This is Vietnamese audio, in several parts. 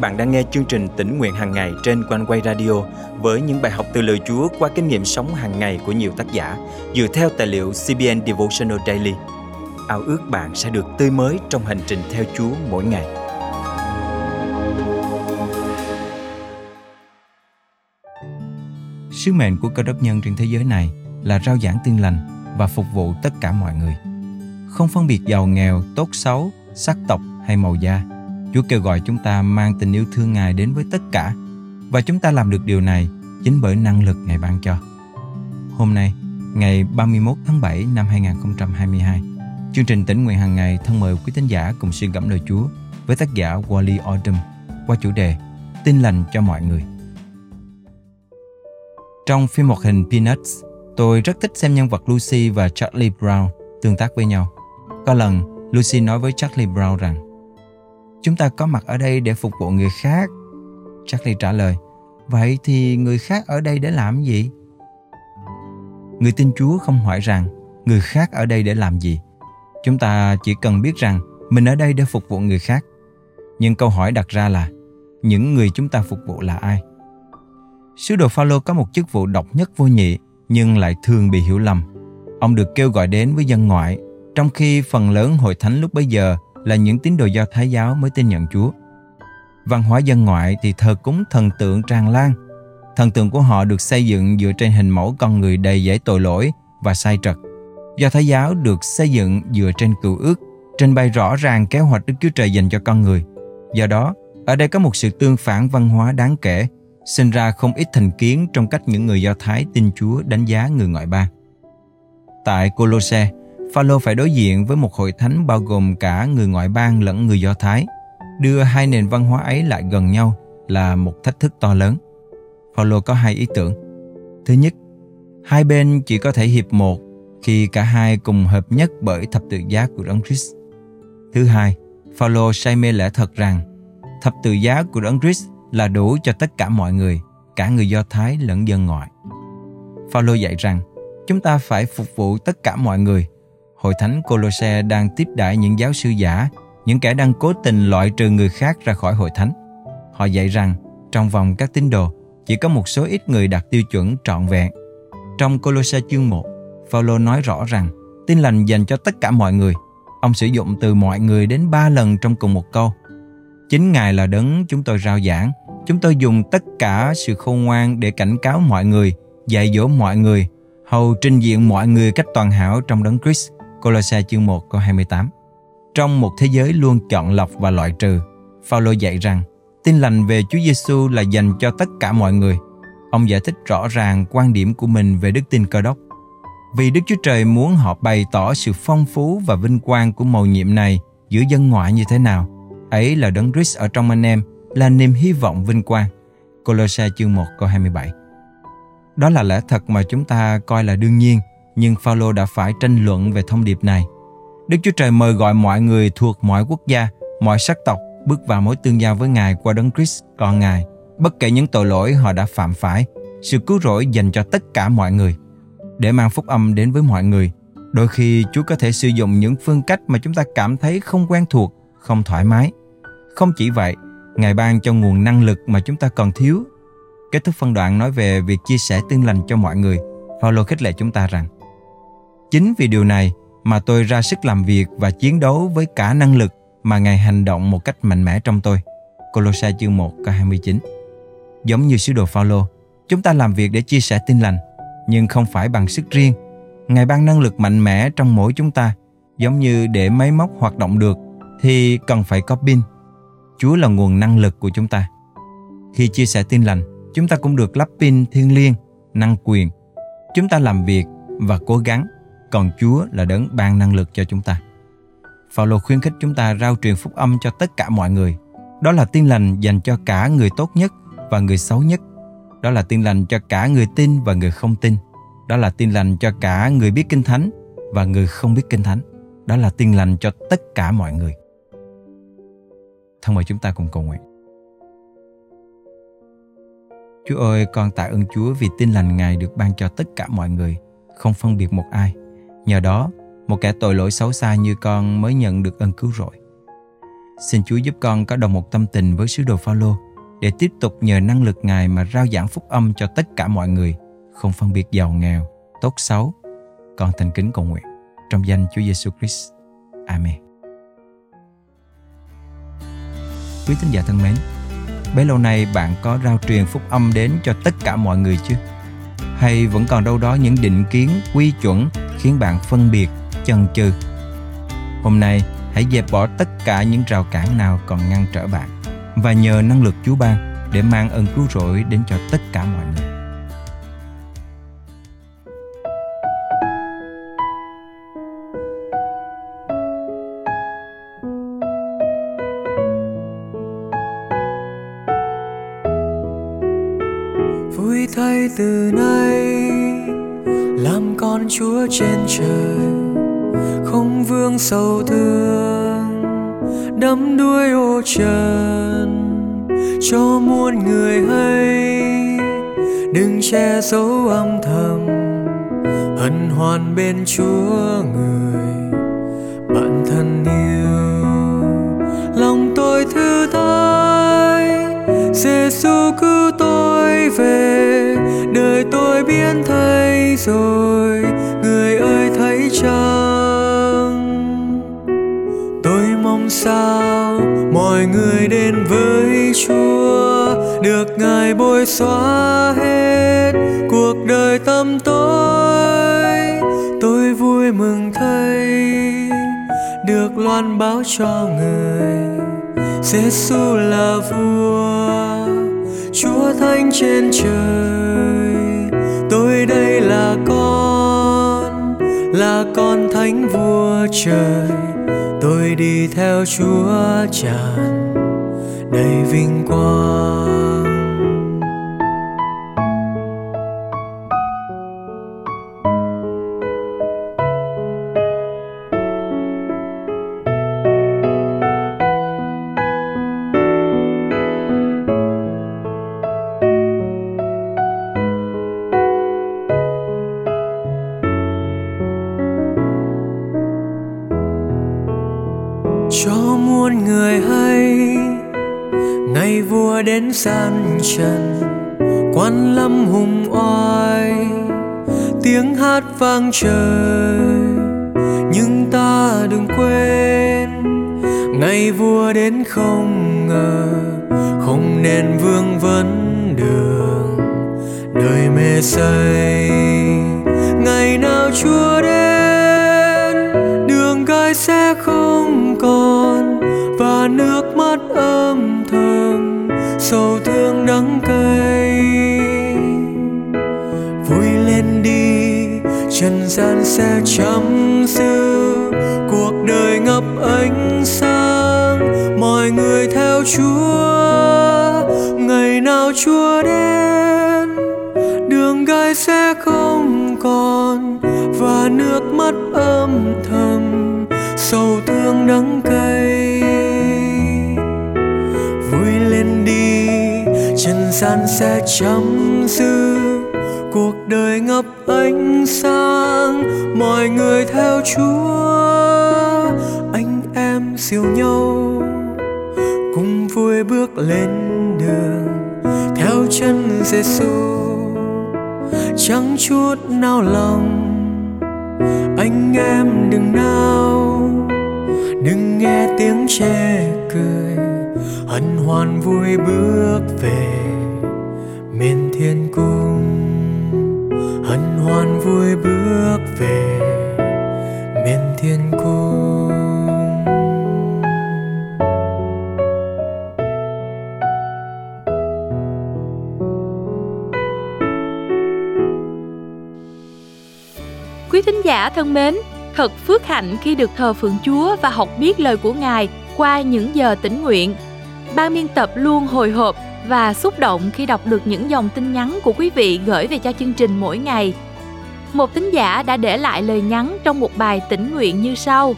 bạn đang nghe chương trình tỉnh nguyện hàng ngày trên quanh quay radio với những bài học từ lời Chúa qua kinh nghiệm sống hàng ngày của nhiều tác giả dựa theo tài liệu CBN Devotional Daily. Ao ước bạn sẽ được tươi mới trong hành trình theo Chúa mỗi ngày. Sứ mệnh của cơ đốc nhân trên thế giới này là rao giảng tin lành và phục vụ tất cả mọi người. Không phân biệt giàu nghèo, tốt xấu, sắc tộc hay màu da – Chúa kêu gọi chúng ta mang tình yêu thương Ngài đến với tất cả và chúng ta làm được điều này chính bởi năng lực Ngài ban cho. Hôm nay, ngày 31 tháng 7 năm 2022, chương trình tỉnh nguyện hàng ngày thân mời quý tín giả cùng suy gẫm lời Chúa với tác giả Wally Odom qua chủ đề Tin lành cho mọi người. Trong phim hoạt hình Peanuts, tôi rất thích xem nhân vật Lucy và Charlie Brown tương tác với nhau. Có lần, Lucy nói với Charlie Brown rằng Chúng ta có mặt ở đây để phục vụ người khác. Charlie trả lời, vậy thì người khác ở đây để làm gì? Người tin Chúa không hỏi rằng người khác ở đây để làm gì. Chúng ta chỉ cần biết rằng mình ở đây để phục vụ người khác. Nhưng câu hỏi đặt ra là những người chúng ta phục vụ là ai? Sứ đồ Phaolô có một chức vụ độc nhất vô nhị nhưng lại thường bị hiểu lầm. Ông được kêu gọi đến với dân ngoại, trong khi phần lớn hội thánh lúc bấy giờ là những tín đồ do Thái giáo mới tin nhận Chúa. Văn hóa dân ngoại thì thờ cúng thần tượng tràn lan. Thần tượng của họ được xây dựng dựa trên hình mẫu con người đầy dễ tội lỗi và sai trật. Do Thái giáo được xây dựng dựa trên cựu ước, trình bày rõ ràng kế hoạch Đức Chúa Trời dành cho con người. Do đó, ở đây có một sự tương phản văn hóa đáng kể, sinh ra không ít thành kiến trong cách những người Do Thái tin Chúa đánh giá người ngoại bang. Tại Colosse, Phaolô phải đối diện với một hội thánh bao gồm cả người ngoại bang lẫn người Do Thái. Đưa hai nền văn hóa ấy lại gần nhau là một thách thức to lớn. Phaolô có hai ý tưởng. Thứ nhất, hai bên chỉ có thể hiệp một khi cả hai cùng hợp nhất bởi thập tự giá của Đấng Christ. Thứ hai, Phaolô say mê lẽ thật rằng thập tự giá của Đấng Christ là đủ cho tất cả mọi người, cả người Do Thái lẫn dân ngoại. Phaolô dạy rằng chúng ta phải phục vụ tất cả mọi người hội thánh Colosse đang tiếp đãi những giáo sư giả, những kẻ đang cố tình loại trừ người khác ra khỏi hội thánh. Họ dạy rằng trong vòng các tín đồ chỉ có một số ít người đạt tiêu chuẩn trọn vẹn. Trong Colosse chương 1, Phaolô nói rõ rằng tin lành dành cho tất cả mọi người. Ông sử dụng từ mọi người đến ba lần trong cùng một câu. Chính Ngài là đấng chúng tôi rao giảng. Chúng tôi dùng tất cả sự khôn ngoan để cảnh cáo mọi người, dạy dỗ mọi người, hầu trình diện mọi người cách toàn hảo trong đấng Christ Colossae chương 1 câu 28. Trong một thế giới luôn chọn lọc và loại trừ, Phaolô dạy rằng tin lành về Chúa Giêsu là dành cho tất cả mọi người. Ông giải thích rõ ràng quan điểm của mình về đức tin cơ đốc. Vì Đức Chúa Trời muốn họ bày tỏ sự phong phú và vinh quang của mầu nhiệm này giữa dân ngoại như thế nào. Ấy là đấng Christ ở trong anh em, là niềm hy vọng vinh quang. Colossae chương 1 câu 27 Đó là lẽ thật mà chúng ta coi là đương nhiên nhưng Phaolô đã phải tranh luận về thông điệp này. Đức Chúa Trời mời gọi mọi người thuộc mọi quốc gia, mọi sắc tộc bước vào mối tương giao với Ngài qua đấng Christ con Ngài, bất kể những tội lỗi họ đã phạm phải, sự cứu rỗi dành cho tất cả mọi người. Để mang phúc âm đến với mọi người, đôi khi Chúa có thể sử dụng những phương cách mà chúng ta cảm thấy không quen thuộc, không thoải mái. Không chỉ vậy, Ngài ban cho nguồn năng lực mà chúng ta còn thiếu. Kết thúc phân đoạn nói về việc chia sẻ tương lành cho mọi người. Phaolô khích lệ chúng ta rằng Chính vì điều này mà tôi ra sức làm việc và chiến đấu với cả năng lực mà Ngài hành động một cách mạnh mẽ trong tôi. Colossae chương 1 câu 29 Giống như sứ đồ Phaolô, chúng ta làm việc để chia sẻ tin lành, nhưng không phải bằng sức riêng. Ngài ban năng lực mạnh mẽ trong mỗi chúng ta, giống như để máy móc hoạt động được thì cần phải có pin. Chúa là nguồn năng lực của chúng ta. Khi chia sẻ tin lành, chúng ta cũng được lắp pin thiên liêng, năng quyền. Chúng ta làm việc và cố gắng còn Chúa là đấng ban năng lực cho chúng ta. Phaolô khuyến khích chúng ta rao truyền phúc âm cho tất cả mọi người. Đó là tin lành dành cho cả người tốt nhất và người xấu nhất. Đó là tin lành cho cả người tin và người không tin. Đó là tin lành cho cả người biết kinh thánh và người không biết kinh thánh. Đó là tin lành cho tất cả mọi người. Thân mời chúng ta cùng cầu nguyện. Chúa ơi, con tạ ơn Chúa vì tin lành Ngài được ban cho tất cả mọi người, không phân biệt một ai. Nhờ đó, một kẻ tội lỗi xấu xa như con mới nhận được ơn cứu rỗi. Xin Chúa giúp con có đồng một tâm tình với sứ đồ Phaolô để tiếp tục nhờ năng lực Ngài mà rao giảng phúc âm cho tất cả mọi người, không phân biệt giàu nghèo, tốt xấu. Con thành kính cầu nguyện trong danh Chúa Giêsu Christ. Amen. Quý tín giả thân mến, bấy lâu nay bạn có rao truyền phúc âm đến cho tất cả mọi người chưa? Hay vẫn còn đâu đó những định kiến, quy chuẩn khiến bạn phân biệt, chần chừ? Hôm nay, hãy dẹp bỏ tất cả những rào cản nào còn ngăn trở bạn và nhờ năng lực Chúa ban để mang ơn cứu rỗi đến cho tất cả mọi người. vui thay từ nơi con chúa trên trời, không vương sầu thương, đắm đuối ô trần, cho muôn người hay. Đừng che giấu âm thầm, hân hoan bên chúa người bạn thân yêu. Lòng tôi thư thái giêsu cứu tôi về, đời tôi biến thay rồi trăng, tôi mong sao mọi người đến với chúa được ngài bôi xóa hết cuộc đời tâm tôi. tôi vui mừng thấy được loan báo cho người Giêsu là vua Chúa Thánh trên trời. Con Thánh vua trời Tôi đi theo Chúa tràn đầy vinh quang. Muôn người hay. Ngày vua đến gian trần, quan lâm hùng oai. Tiếng hát vang trời, nhưng ta đừng quên. Ngày vua đến không ngờ, không nên vương vấn đường. Đời mê say, ngày nào chúa đến, đường gai sẽ không sầu thương đắng cay. Vui lên đi, trần gian sẽ chấm dứt cuộc đời ngập ánh sáng, mọi người theo chúa. Ngày nào chúa đến, đường gai sẽ không còn. Và nước mắt âm thầm, sầu thương đắng cay. Vui lên đi trần gian sẽ chấm dứt cuộc đời ngập ánh sáng. Mọi người theo chúa, anh em siêu nhau cùng vui bước lên đường. Theo chân Giêsu chẳng chút nao lòng. Anh em đừng nao, đừng nghe tiếng chê cười hân hoan vui bước về miền thiên cung hân hoan vui bước về miền thiên cung Quý thính giả thân mến, thật phước hạnh khi được thờ phượng Chúa và học biết lời của Ngài qua những giờ tĩnh nguyện. Ban biên tập luôn hồi hộp và xúc động khi đọc được những dòng tin nhắn của quý vị gửi về cho chương trình mỗi ngày. Một tín giả đã để lại lời nhắn trong một bài tĩnh nguyện như sau.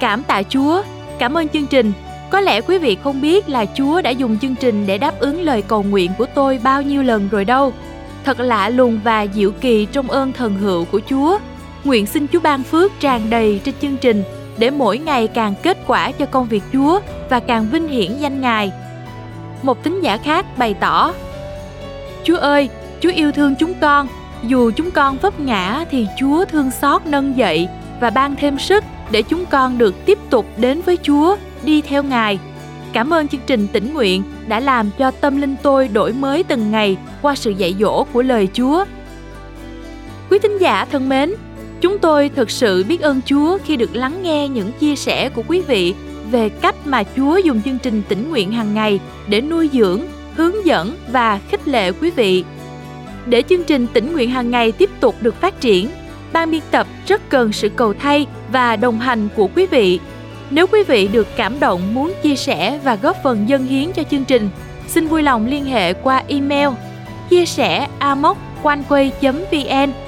Cảm tạ Chúa, cảm ơn chương trình. Có lẽ quý vị không biết là Chúa đã dùng chương trình để đáp ứng lời cầu nguyện của tôi bao nhiêu lần rồi đâu. Thật lạ lùng và diệu kỳ trong ơn thần hữu của Chúa. Nguyện xin Chúa ban phước tràn đầy trên chương trình để mỗi ngày càng kết quả cho công việc Chúa và càng vinh hiển danh Ngài. Một tín giả khác bày tỏ: Chúa ơi, Chúa yêu thương chúng con, dù chúng con vấp ngã thì Chúa thương xót nâng dậy và ban thêm sức để chúng con được tiếp tục đến với Chúa, đi theo Ngài. Cảm ơn chương trình tỉnh nguyện đã làm cho tâm linh tôi đổi mới từng ngày qua sự dạy dỗ của lời Chúa. Quý thính giả thân mến, chúng tôi thực sự biết ơn Chúa khi được lắng nghe những chia sẻ của quý vị về cách mà Chúa dùng chương trình tỉnh nguyện hàng ngày để nuôi dưỡng, hướng dẫn và khích lệ quý vị. Để chương trình tỉnh nguyện hàng ngày tiếp tục được phát triển, ban biên tập rất cần sự cầu thay và đồng hành của quý vị. Nếu quý vị được cảm động muốn chia sẻ và góp phần dân hiến cho chương trình, xin vui lòng liên hệ qua email chia sẻ amoconeway.vn